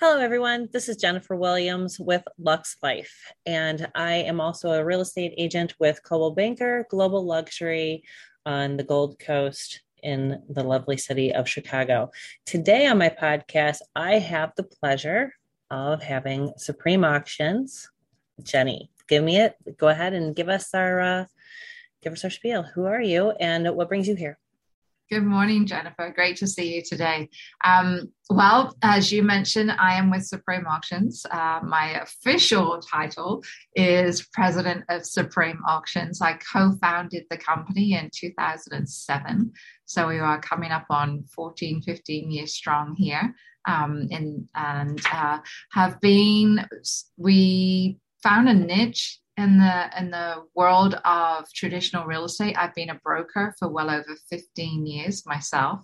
Hello, everyone. This is Jennifer Williams with LUXE Life, and I am also a real estate agent with Coldwell Banker Global Luxury on the Gold Coast in the lovely city of Chicago. Today on my podcast, I have the pleasure of having Supreme Auctions. Jennie, give me it. Go ahead and give us our uh, give us our spiel. Who are you, and what brings you here? Good morning, Jennifer. Great to see you today. Um, well, as you mentioned, I am with Supreme Auctions. Uh, my official title is President of Supreme Auctions. I co founded the company in 2007. So we are coming up on 14, 15 years strong here. Um, in, and uh, have been, we found a niche in the in the world of traditional real estate i've been a broker for well over 15 years myself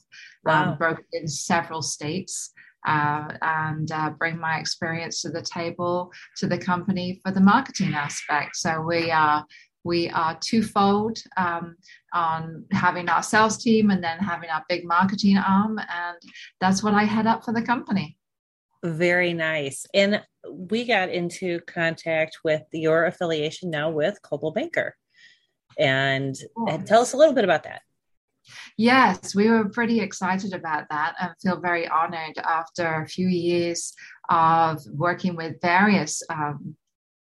um, wow. um, brokered in several states uh, and uh, bring my experience to the table to the company for the marketing aspect so we are we are twofold um, on having our sales team and then having our big marketing arm and that's what i head up for the company very nice. And we got into contact with your affiliation now with Coldwell Banker. And, and tell us a little bit about that. Yes, we were pretty excited about that and feel very honored after a few years of working with various um,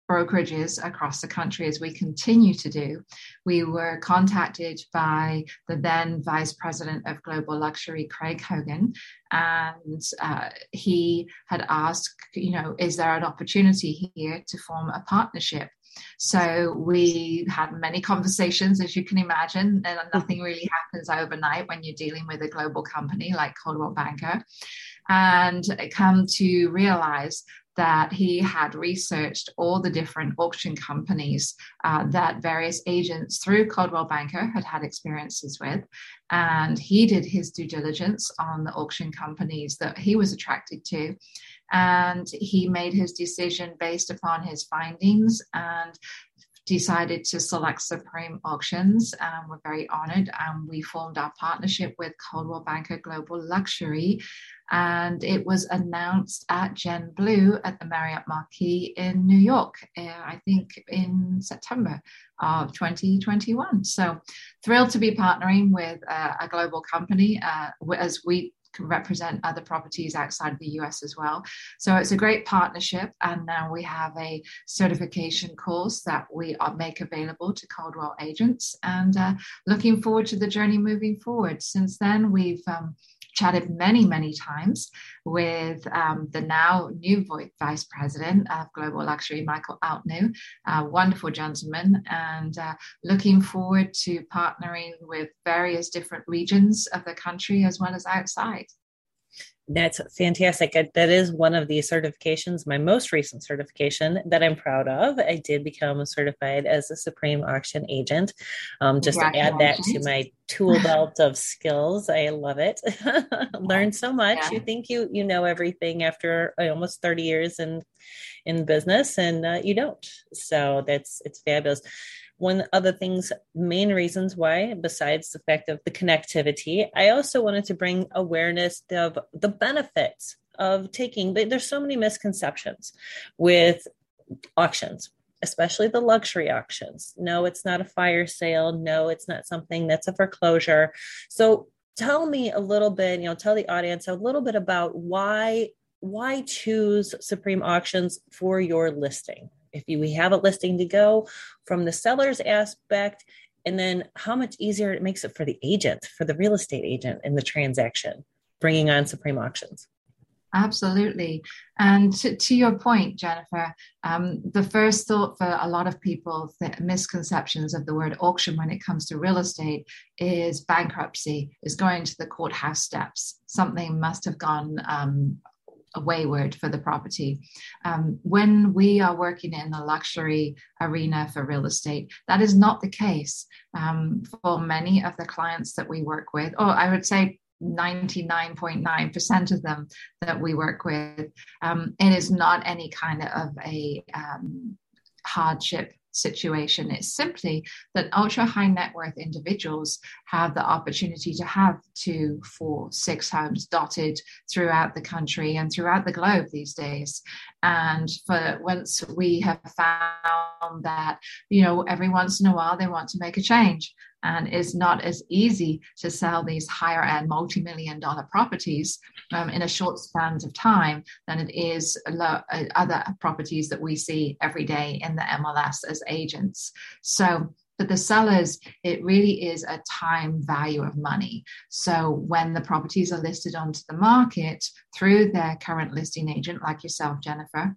brokerages across the country as we continue to do. We were contacted by the then Vice President of Global Luxury, Craig Hogan, and uh, he had asked, you know, is there an opportunity here to form a partnership? So we had many conversations, as you can imagine, and nothing really happens overnight when you're dealing with a global company like Coldwell Banker. And come to realize that he had researched all the different auction companies uh, that various agents through Coldwell Banker had had experiences with. And he did his due diligence on the auction companies that he was attracted to. And he made his decision based upon his findings and decided to select Supreme Auctions. Um, we're very honored, and we formed our partnership with Coldwell Banker Global Luxury. And it was announced at Gen Blue at the Marriott Marquis in New York, uh, I think in September of 2021. So thrilled to be partnering with uh, a global company uh, as we represent other properties outside of the US as well. So it's a great partnership. And now we have a certification course that we make available to Coldwell agents and uh, looking forward to the journey moving forward. Since then, we've um, chatted many, many times with um, the now new vice president of global luxury, Michael Altneu, a wonderful gentleman, and uh, looking forward to partnering with various different regions of the country as well as outside. That's fantastic. That is one of the certifications, my most recent certification that I'm proud of. I did become certified as a Supreme Auction Agent. Um, just to add that to my tool belt of skills, I love it. Learn so much. Yeah. You think you you know everything after uh, almost 30 years in in business, and uh, you don't. So that's it's fabulous one of the things main reasons why besides the fact of the connectivity i also wanted to bring awareness of the benefits of taking but there's so many misconceptions with auctions especially the luxury auctions. No it's not a fire sale. No it's not something that's a foreclosure. So tell me a little bit you know tell the audience a little bit about why why choose supreme auctions for your listing if you, we have a listing to go from the seller's aspect and then how much easier it makes it for the agent for the real estate agent in the transaction bringing on supreme auctions. Absolutely. And to, to your point jennifer um, the first thought for a lot of people the misconceptions of the word auction when it comes to real estate is bankruptcy is going to the courthouse steps. Something must have gone um, wayward for the property. Um, when we are working in the luxury arena for real estate, that is not the case um, for many of the clients that we work with, or I would say 99.9% of them that we work with. Um, it is not any kind of a um, hardship situation. It's simply that ultra high net worth individuals have the opportunity to have two, four, six homes dotted throughout the country and throughout the globe these days. And for once we have found that, you know, every once in a while they want to make a change and it's not as easy to sell these higher end multi-million dollar properties um, in a short span of time than it is lo- uh, other properties that we see every day in the MLS as agents. So for the sellers, it really is a time value of money. So when the properties are listed onto the market through their current listing agent, like yourself, Jennifer,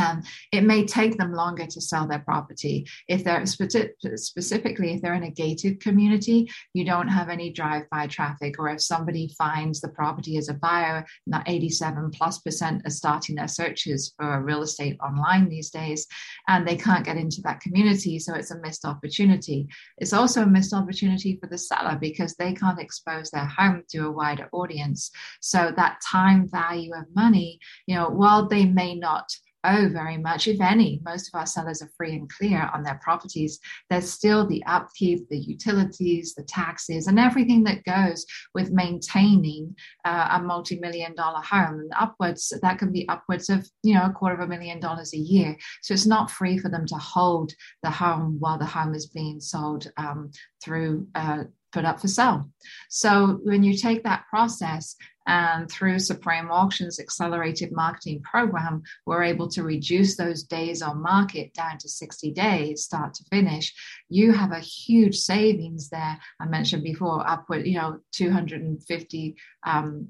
um, it may take them longer to sell their property. If they're spe- specifically, if they're in a gated community, you don't have any drive-by traffic, or if somebody finds the property as a buyer, not 87 plus percent are starting their searches for real estate online these days, and they can't get into that community, so it's a missed opportunity. It's also a missed opportunity for the seller because they can't expose their home to a wider audience. So that time value of money, you know, while they may not owe very much, if any. Most of our sellers are free and clear on their properties. There's still the upkeep, the utilities, the taxes, and everything that goes with maintaining uh, a multi-million dollar home. And upwards, that can be upwards of you know a quarter of a million dollars a year. So it's not free for them to hold the home while the home is being sold um, through. Uh, put up for sale. So when you take that process and through Supreme Auctions accelerated marketing program, we're able to reduce those days on market down to 60 days, start to finish. You have a huge savings there. I mentioned before, upward, you know, 250,000 um,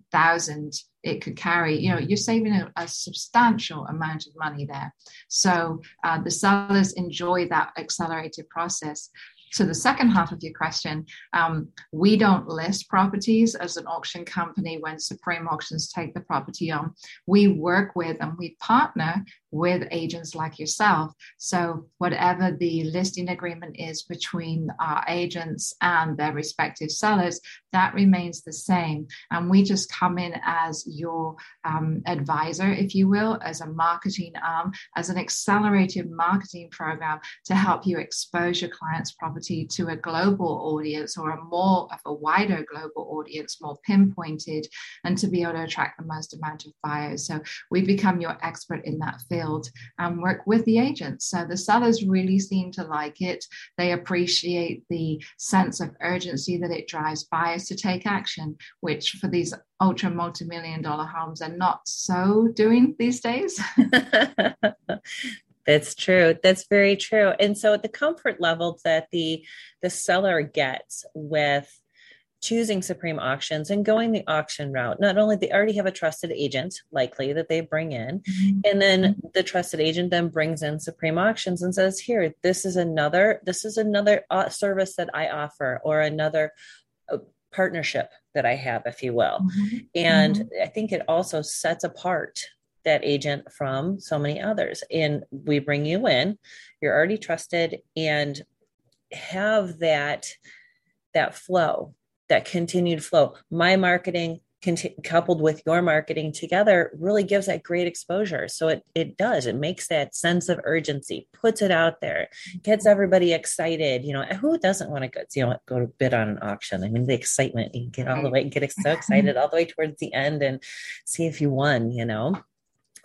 it could carry. You know, you're saving a, a substantial amount of money there. So uh, the sellers enjoy that accelerated process. So the second half of your question, um, we don't list properties as an auction company when Supreme Auctions take the property on. We work with and we partner with agents like yourself. So, whatever the listing agreement is between our agents and their respective sellers, that remains the same. And we just come in as your um, advisor, if you will, as a marketing arm, as an accelerated marketing program to help you expose your client's property to a global audience or a more of a wider global audience, more pinpointed, and to be able to attract the most amount of buyers. So, we become your expert in that field field and work with the agents. So the sellers really seem to like it. They appreciate the sense of urgency that it drives buyers to take action, which for these ultra multi million dollar homes are not so doing these days. That's true. That's very true. And so the comfort level that the the seller gets with choosing Supreme Auctions and going the auction route, not only they already have a trusted agent, likely that they bring in, mm-hmm. and then the trusted agent then brings in Supreme Auctions and says, "Here, this is another this is another uh, service that I offer, or another." Uh, partnership that I have, if you will. Mm-hmm. And mm-hmm. I think it also sets apart that agent from so many others. And we bring you in, you're already trusted and have that that flow that continued flow. My marketing conti- coupled with your marketing together really gives that great exposure. So it it does. It makes that sense of urgency, puts it out there, gets everybody excited. You know, who doesn't want to go, you know, go to bid on an auction? I mean, the excitement, you get all the mm-hmm. way, get so excited all the way towards the end and see if you won, you know.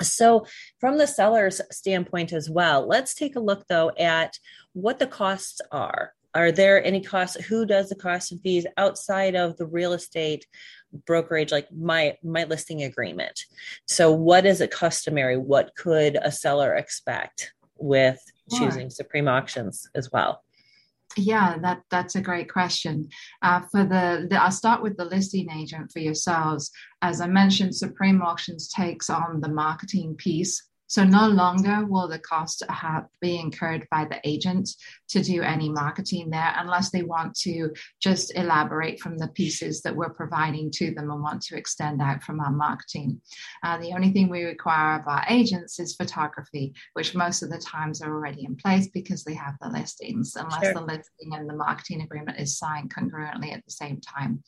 So, from the seller's standpoint as well, let's take a look though at what the costs are are there any costs? Who does the costs and fees outside of the real estate brokerage like my my listing agreement? So what is it customary? What could a seller expect with sure. choosing supreme auctions as well? Yeah that that's a great question. Uh, for the, the i'll start with the listing agent for yourselves. As i mentioned supreme auctions takes on the marketing piece so no longer will the cost have, be incurred by the agent to do any marketing there unless they want to just elaborate from the pieces that we're providing to them and want to extend out from our marketing. Uh, the only thing we require of our agents is photography, which most of the times are already in place because they have the listings, unless sure. the listing and the marketing agreement is signed congruently at the same time.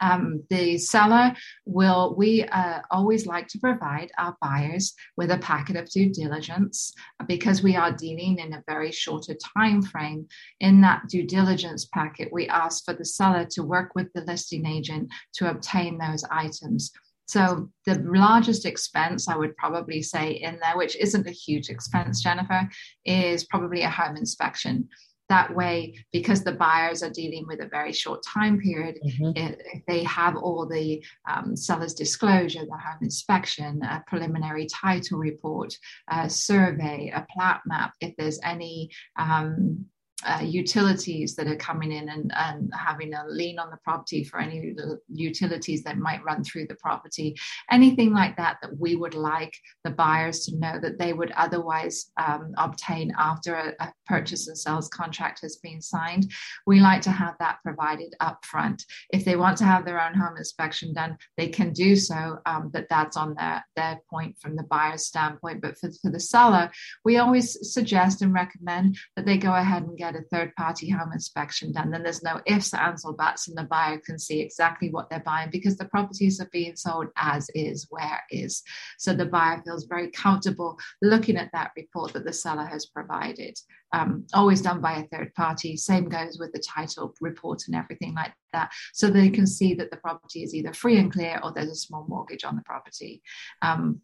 Um, the seller will, we uh, always like to provide our buyers with a packet of due diligence because we are dealing in a very shorter time frame. In that due diligence packet, we ask for the seller to work with the listing agent to obtain those items. So the largest expense I would probably say in there, which isn't a huge expense, Jennifer, is probably a home inspection. That way, because the buyers are dealing with a very short time period, mm-hmm. it, they have all the um, seller's disclosure, the home inspection, a preliminary title report, a survey, a plat map. If there's any um, uh, utilities that are coming in and, and having a lien on the property for any utilities that might run through the property, anything like that that we would like the buyers to know that they would otherwise um, obtain after a, a, purchase and sales contract has been signed. We like to have that provided up front. If they want to have their own home inspection done, they can do so, um, but that's on their, their point from the buyer's standpoint. But for, for the seller, we always suggest and recommend that they go ahead and get a third party home inspection done, then there's no ifs, ands, or buts, and the buyer can see exactly what they're buying because the properties are being sold as is, where is. So the buyer feels very comfortable looking at that report that the seller has provided. Um, always done by a third party. Same goes with the title report and everything like that. So they can see that the property is either free and clear or there's a small mortgage on the property. Um,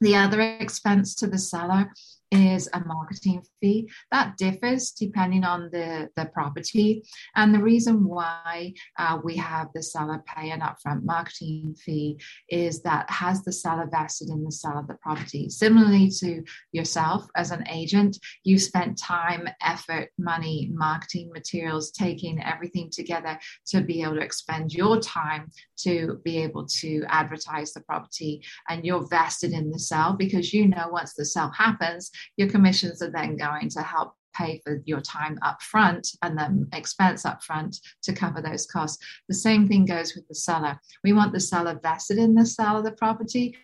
the other expense to the seller is a marketing fee that differs depending on the, the property. And the reason why uh, we have the seller pay an upfront marketing fee is that has the seller vested in the sale of the property. Similarly to yourself as an agent, you spent time, effort, money, marketing materials, taking everything together to be able to expend your time to be able to advertise the property and you're vested in the sale because you know once the sale happens your commissions are then going to help pay for your time up front and then expense up front to cover those costs. The same thing goes with the seller. We want the seller vested in the sale of the property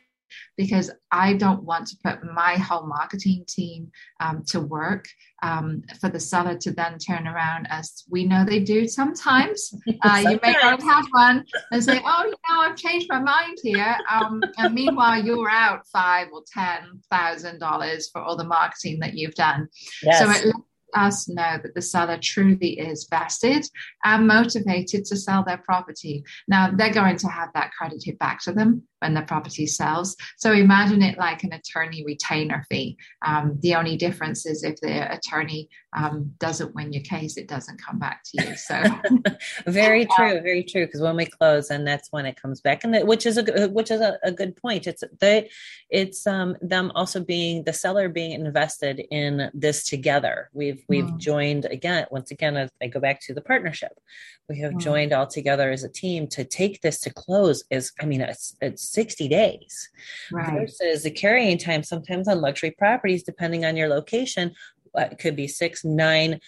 because I don't want to put my whole marketing team um, to work um, for the seller to then turn around, as we know they do sometimes. Uh, you may not have one and say, "Oh, you know, I've changed my mind here," um, and meanwhile you're out five or ten thousand dollars for all the marketing that you've done. Yes. So it lets us know that the seller truly is vested and motivated to sell their property. Now, they're going to have that credited back to them when the property sells. So imagine it like an attorney retainer fee. Um, the only difference is if the attorney um, doesn't win your case, it doesn't come back to you. So very true, very true. Because when we close, and that's when it comes back, and the, which is a which is a, a good point. It's they, it's um, them also being the seller being invested in this together. We've we've mm. joined again. Once again, I go back to the partnership. We have mm. joined all together as a team to take this to close. Is I mean, it's it's 60 days right. versus the carrying time sometimes on luxury properties, depending on your location, it could be six, nine,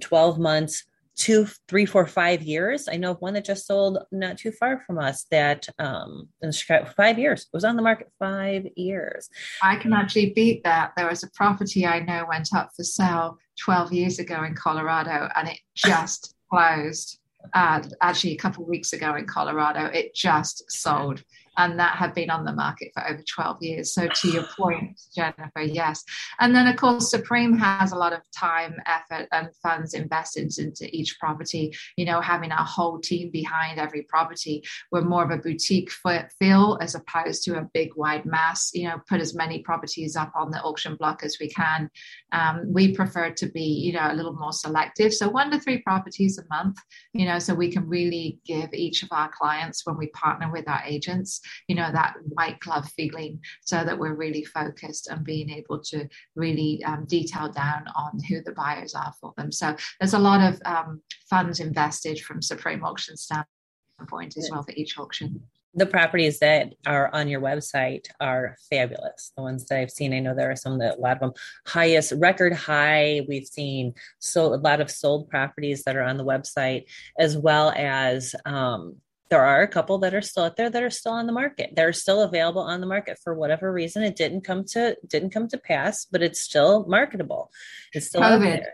12 months two, three, four, five years. I know of one that just sold not too far from us that um in Chicago, five years. It was on the market five years. I can actually beat that. There was a property I know went up for sale 12 years ago in Colorado and it just closed. Uh, actually, a couple weeks ago in Colorado, it just sold and that had been on the market for over 12 years. So, to your point, Jennifer, yes. And then, of course, Supreme has a lot of time, effort, and funds invested into each property. You know, having a whole team behind every property. We're more of a boutique feel as opposed to a big, wide mass. You know, put as many properties up on the auction block as we can. Um, we prefer to be, you know, a little more selective. So, one to three properties a month, you know, so we can really give each of our clients when we partner with our agents you know that white glove feeling so that we're really focused and being able to really um, detail down on who the buyers are for them so there's a lot of um, funds invested from supreme auction standpoint as well for each auction the properties that are on your website are fabulous. The ones that I've seen, I know there are some that a lot of them highest record high. We've seen so a lot of sold properties that are on the website, as well as um, there are a couple that are still out there that are still on the market. They're still available on the market for whatever reason. It didn't come to didn't come to pass, but it's still marketable. It's still COVID.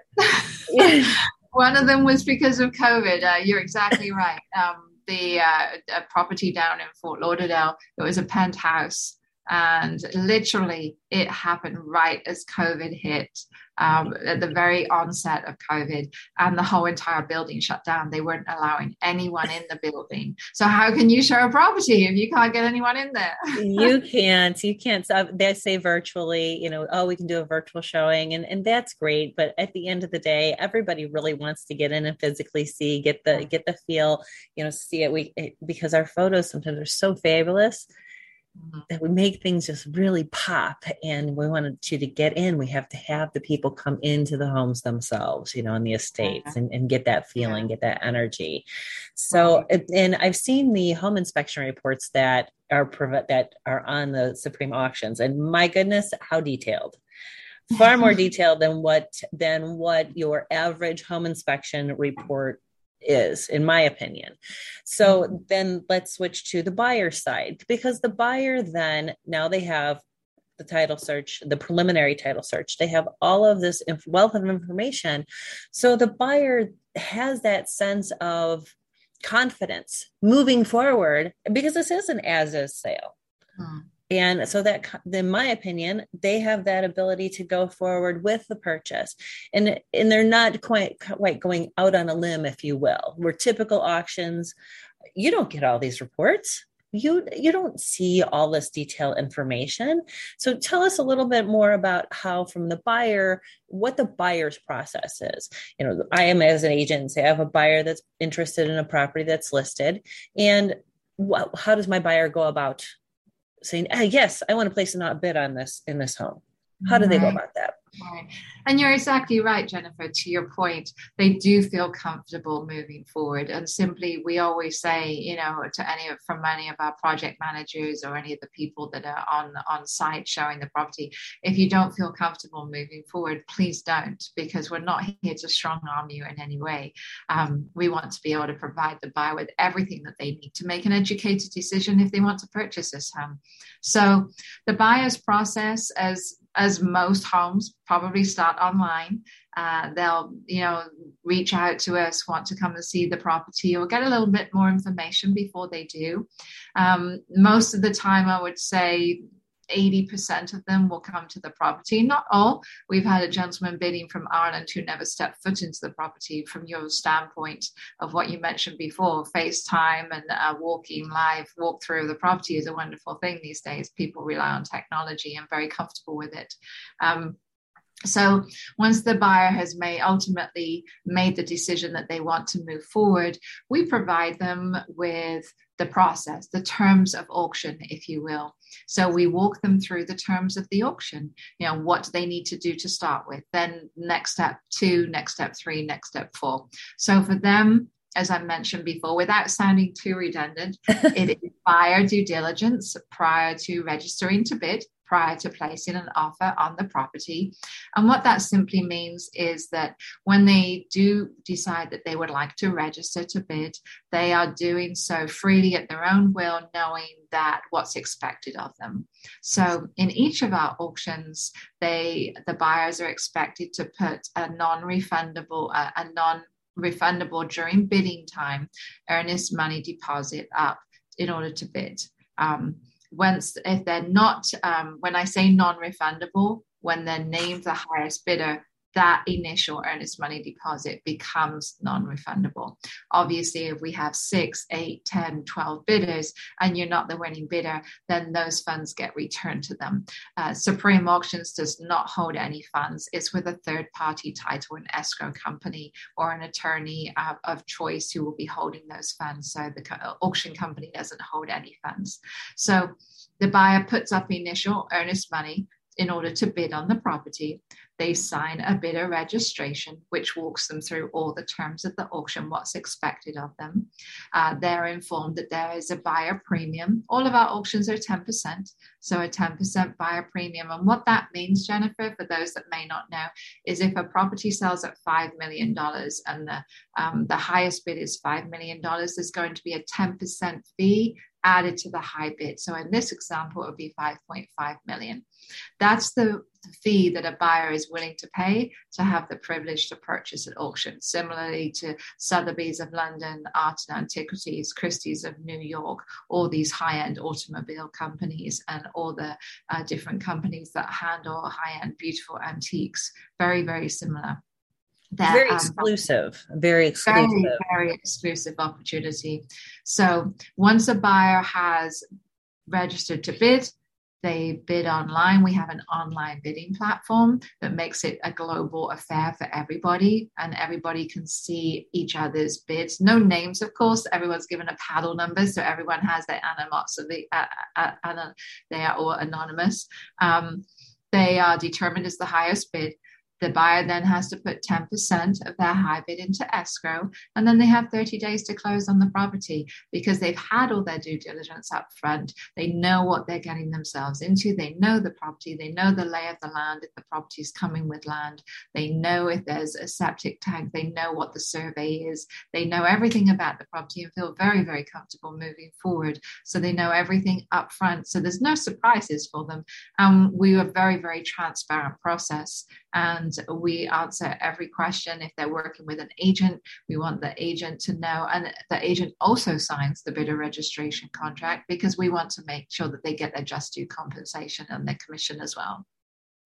One of them was because of COVID. Uh, you're exactly right. Um, the uh, property down in Fort Lauderdale. It was a penthouse and literally it happened right as covid hit um, at the very onset of covid and the whole entire building shut down they weren't allowing anyone in the building. So how can you show a property if you can't get anyone in there? You can't you can't. So they say virtually you know oh we can do a virtual showing and, and that's great but at the end of the day everybody really wants to get in and physically see get the get the feel you know see it. We it, because our photos sometimes are so fabulous. Mm-hmm. that we make things just really pop and we wanted you to get in we have to have the people come into the homes themselves you know in the estates yeah. and, and, get that feeling yeah. get that energy so right. and i've seen the home inspection reports that are that are on the supreme auctions and my goodness how detailed far more detailed than what than what your average home inspection report is, in my opinion. So then let's switch to the buyer side because the buyer then now they have the title search, the preliminary title search. They have all of this wealth of information. So the buyer has that sense of confidence moving forward because this is an as is sale. Hmm. And so that, in my opinion, they have that ability to go forward with the purchase, and and they're not quite quite going out on a limb, if you will. Where typical auctions, you don't get all these reports. You you don't see all this detailed information. So tell us a little bit more about how, from the buyer, what the buyer's process is. You know, I am as an agent. Say I have a buyer that's interested in a property that's listed, and how does my buyer go about saying, ah, yes, I want to place a not bid on this in this home. How do they go about that? Right. And you're exactly right, Jennifer. To your point, they do feel comfortable moving forward. And simply, we always say, you know, to any of from many of our project managers or any of the people that are on on site showing the property, if you don't feel comfortable moving forward, please don't, because we're not here to strong arm you in any way. Um, we want to be able to provide the buyer with everything that they need to make an educated decision if they want to purchase this home. So the buyer's process, as as most homes probably start online. Uh, they'll, you know, reach out to us, want to come and see the property, or get a little bit more information before they do. Um, most of the time, I would say 80% of them will come to the property. Not all. We've had a gentleman bidding from Ireland who never stepped foot into the property from your standpoint of what you mentioned before. FaceTime and uh, walking live walk through the property is a wonderful thing these days. People rely on technology and very comfortable with it. Um, so once the buyer has made ultimately made the decision that they want to move forward, we provide them with the process, the terms of auction, if you will. So we walk them through the terms of the auction, you know, what do they need to do to start with? Then next step two, next step three, next step four. So for them, as I mentioned before, without sounding too redundant, it is buyer due diligence prior to registering to bid prior to placing an offer on the property. And what that simply means is that when they do decide that they would like to register to bid, they are doing so freely at their own will, knowing that what's expected of them. So in each of our auctions, they the buyers are expected to put a non-refundable, a, a non refundable during bidding time earnest money deposit up in order to bid. Um, once if they're not um, when i say non-refundable when they're named the highest bidder that initial earnest money deposit becomes non-refundable. Obviously if we have six eight 10 12 bidders and you're not the winning bidder then those funds get returned to them. Uh, supreme auctions does not hold any funds. It's with a third party title and escrow company or an attorney uh, of choice who will be holding those funds. So the auction company doesn't hold any funds. So the buyer puts up initial earnest money in order to bid on the property. They sign a bidder registration, which walks them through all the terms of the auction, what's expected of them. Uh, they're informed that there is a buyer premium. All of our auctions are 10%, so a 10% buyer premium. And what that means, Jennifer, for those that may not know, is if a property sells at $5 million and the, um, the highest bid is $5 million, there's going to be a 10% fee added to the high bid. So in this example, it would be 5.5 million. That's the fee that a buyer is willing to pay to have the privilege to purchase at auction. Similarly to Sotheby's of London, Art and Antiquities, Christie's of New York, all these high-end automobile companies and all the uh, different companies that handle high-end beautiful antiques. Very, very similar that very um, exclusive very exclusive very, very exclusive opportunity so once a buyer has registered to bid they bid online. We have an online bidding platform that makes it a global affair for everybody and everybody can see each other's bids. No names of course. Everyone's given a paddle number so everyone has their animosity uh, uh, uh, they are all anonymous. Um, they are determined as the highest bid the buyer then has to put 10% of their high bid into escrow, and then they have 30 days to close on the property because they've had all their due diligence up front. They know what they're getting themselves into. They know the property. They know the lay of the land if the property is coming with land. They know if there's a septic tank. They know what the survey is. They know everything about the property and feel very, very comfortable moving forward. So they know everything up front. So there's no surprises for them. Um, we are very, very transparent process and we answer every question. If they're working with an agent, we want the agent to know, and the agent also signs the bidder registration contract because we want to make sure that they get their just due compensation and their commission as well.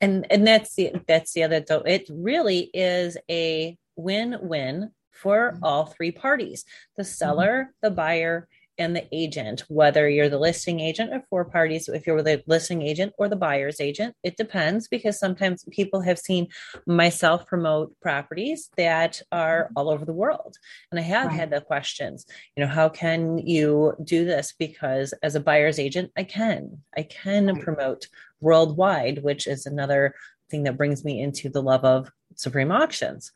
And and that's the that's the other though. It really is a win-win for mm-hmm. all three parties: the seller, mm-hmm. the buyer, and the agent, whether you're the listing agent or four parties, if you're the listing agent or the buyer's agent, it depends because sometimes people have seen myself promote properties that are mm-hmm. all over the world. And I have right. had the questions, you know, how can you do this? Because as a buyer's agent, I can, I can right. promote worldwide, which is another thing that brings me into the love of Supreme Auctions.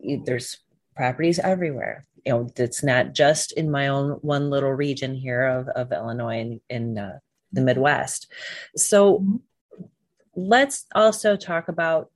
There's properties everywhere. You know it's not just in my own one little region here of, of illinois and in uh, the midwest. So mm-hmm. let's also talk about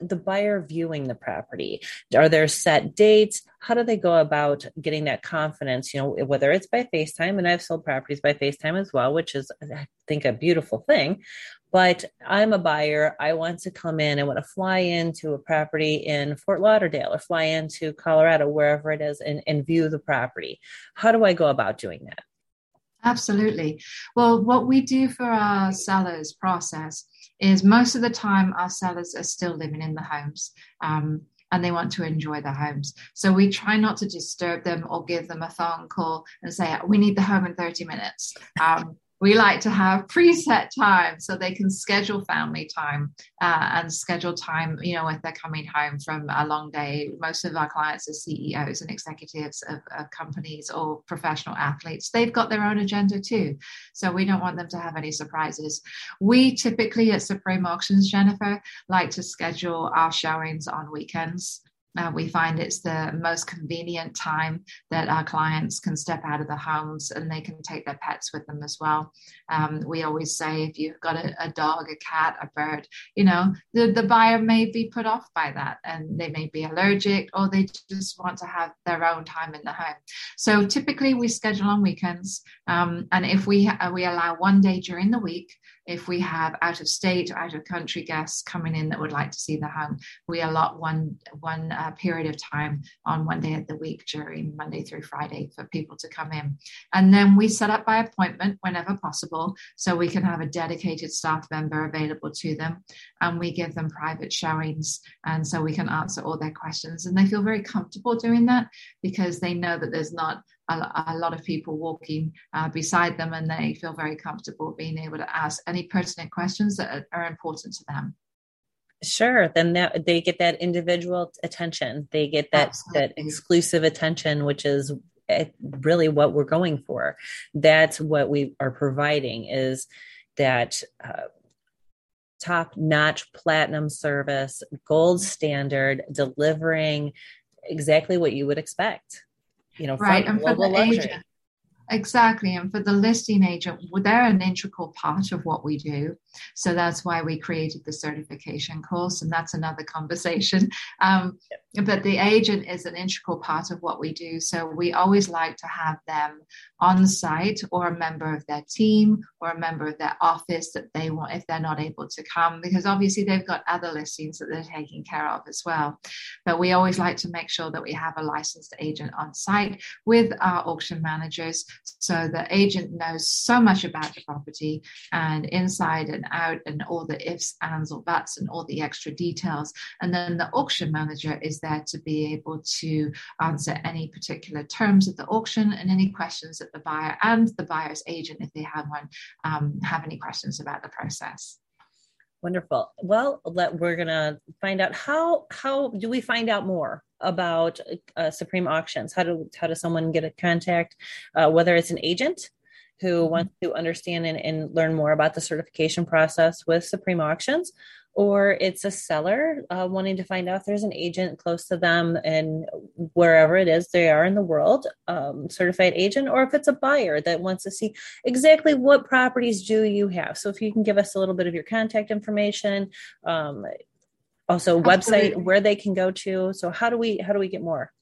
the buyer viewing the property. Are there set dates? How do they go about getting that confidence? You know whether it's by facetime and i've sold properties by facetime as well which is i think a beautiful thing but I'm a buyer. I want to come in. I want to fly into a property in Fort Lauderdale or fly into Colorado, wherever it is, and, and view the property. How do I go about doing that? Absolutely. Well, what we do for our sellers process is most of the time our sellers are still living in the homes. Um, and they want to enjoy their homes. So we try not to disturb them or give them a phone call and say, we need the home in 30 minutes. Um, we like to have preset time so they can schedule family time uh, and schedule time you know if they're coming home from a long day. Most of our clients are ceos and executives of, of, companies or professional athletes. They've got their own agenda too so we don't want them to have any surprises. We typically at supreme auctions jennifer like to schedule our showings on weekends uh, we find it's the most convenient time that our clients can step out of the homes and they can take their pets with them as well. Um, we always say if you've got a, a, dog, a cat, a bird, you know, the, the buyer may be put off by that and they may be allergic or they just want to have their own time in the home. So typically we schedule on weekends. Um, and if we, uh, we allow one day during the week, if we have out of state or out of country guests coming in that would like to see the home, we allot one one uh, period of time on one day of the week during Monday through Friday for people to come in, and then we set up by appointment whenever possible, so we can have a dedicated staff member available to them, and we give them private showings, and so we can answer all their questions, and they feel very comfortable doing that because they know that there's not a, a lot of people walking uh, beside them and they feel very comfortable being able to ask any pertinent questions that are, are important to them. Sure then that they get that individual attention. They get that Absolutely. that exclusive attention which is eh, really what we're going for. That's what we are providing is that uh, top notch platinum service gold standard delivering exactly what you would expect you know, right. And for the luxury. agent, exactly. And for the listing agent, they're an integral part of what we do. So that's why we created the certification course. And that's another conversation. Um, but the agent is an integral part of what we do. So we always like to have them on site or a member of their team or a member of their office that they want if they're not able to come, because obviously they've got other listings that they're taking care of as well. But we always like to make sure that we have a licensed agent on site with our auction managers so the agent knows so much about the property and inside and out and all the ifs, ands, or buts and all the extra details. And then the auction manager is there to be able to answer any particular terms of the auction and any questions that the buyer and the buyer's agent, if they have one, um, have any questions about the process. Wonderful. Well, let, we're gonna find out how how do we find out more about uh, Supreme Auctions? How do how does someone get a contact? Uh, whether it's an agent who mm-hmm. wants to understand and, and learn more about the certification process with Supreme Auctions, or it's a seller uh, wanting to find out if there's an agent close to them and wherever it is they are in the world, um, certified agent, or if it's a buyer that wants to see exactly what properties do you have. So if you can give us a little bit of your contact information, um, also Absolutely. website where they can go to. So how do we how do we get more?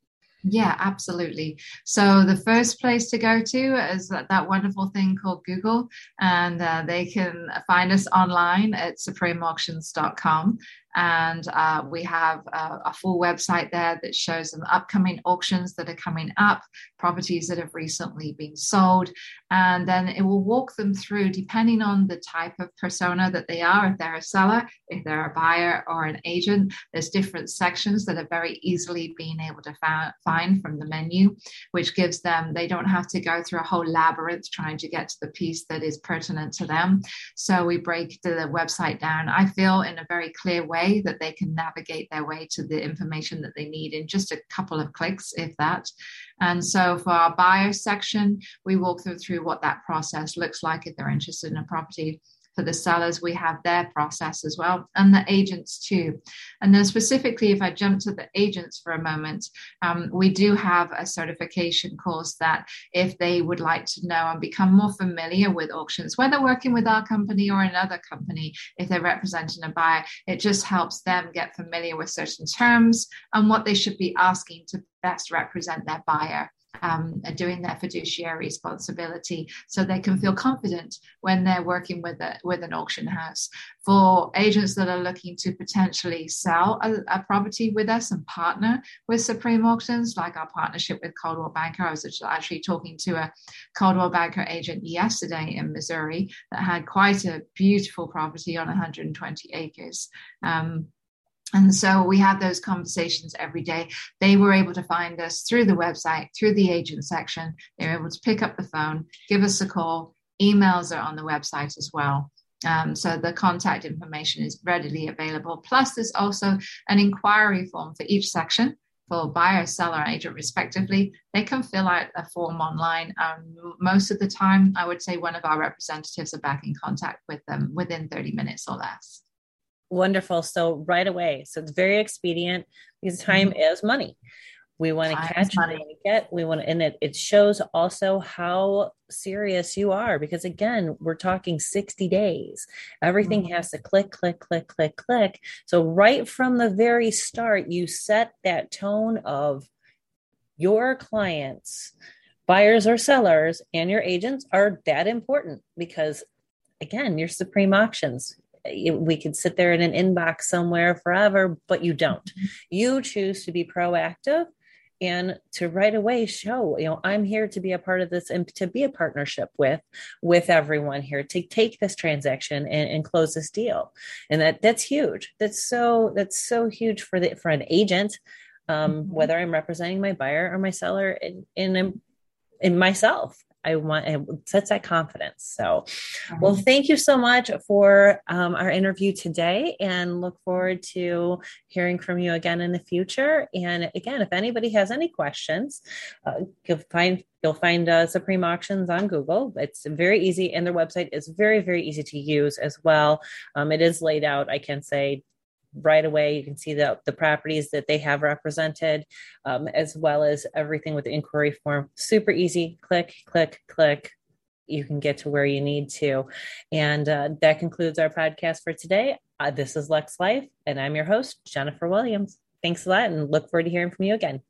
Yeah, absolutely. So the first place to go to is that, that wonderful thing called Google, and uh, they can find us online at supremeauctions.com. And uh, we have a, a, full website there that shows them upcoming auctions that are coming up, properties that have recently been sold. And then it will walk them through, depending on the type of persona that they are, if they're a seller, if they're a buyer or an agent, there's different sections that are very easily being able to find from the menu, which gives them, they don't have to go through a whole labyrinth trying to get to the piece that is pertinent to them. So we break the website down, I feel, in a very clear way way that they can navigate their way to the information that they need in just a couple of clicks, if that. And so for our buyer section, we walk them through what that process looks like if they're interested in a property for the sellers, we have their process as well, and the agents too. And then, specifically, if I jump to the agents for a moment, um, we do have a certification course that if they would like to know and become more familiar with auctions, whether working with our company or another company, if they're representing a buyer, it just helps them get familiar with certain terms and what they should be asking to best represent their buyer um, doing their fiduciary responsibility so they can feel confident when they're working with a, with an auction house. For agents that are looking to potentially sell a, a property with us and partner with Supreme Auctions, like our partnership with Coldwell Banker, I was actually talking to a Coldwell Banker agent yesterday in Missouri that had quite a beautiful property on 120 acres. Um, and so we have those conversations every day. They were able to find us through the website, through the agent section. They were able to pick up the phone, give us a call. Emails are on the website as well. Um, so the contact information is readily available. Plus, there's also an inquiry form for each section for buyer, seller, agent, respectively. They can fill out a form online. Um, most of the time, I would say one of our representatives are back in contact with them within 30 minutes or less. Wonderful. So right away. So it's very expedient because time mm-hmm. is money. We want to catch, money. we get, we want to, and it, it shows also how serious you are because again, we're talking 60 days. Everything mm-hmm. has to click, click, click, click, click. So right from the very start, you set that tone of your clients, buyers or sellers, and your agents are that important because again, your supreme auctions we could sit there in an inbox somewhere forever, but you don't. Mm-hmm. You choose to be proactive and to right away show you know i'm here to be a part of this and to be a partnership with with everyone here to take this transaction and, and close this deal and that that's huge that's so that's so huge for the for an agent um, mm-hmm. whether i'm representing my buyer or my seller in in, in myself I want it sets that confidence. So, well, mm-hmm. thank you so much for um, our interview today, and look forward to hearing from you again in the future. And again, if anybody has any questions, uh, you'll find you'll find uh, Supreme Auctions on Google. It's very easy, and their website is very very easy to use as well. Um, it is laid out. I can say right away. You can see the, the properties that they have represented, um, as well as everything with the inquiry form. Super easy. Click, click, click. You can get to where you need to. And uh, that concludes our podcast for today. Uh, this is LUXE Life, and I'm your host, Jennifer Williams. Thanks a lot, and look forward to hearing from you again.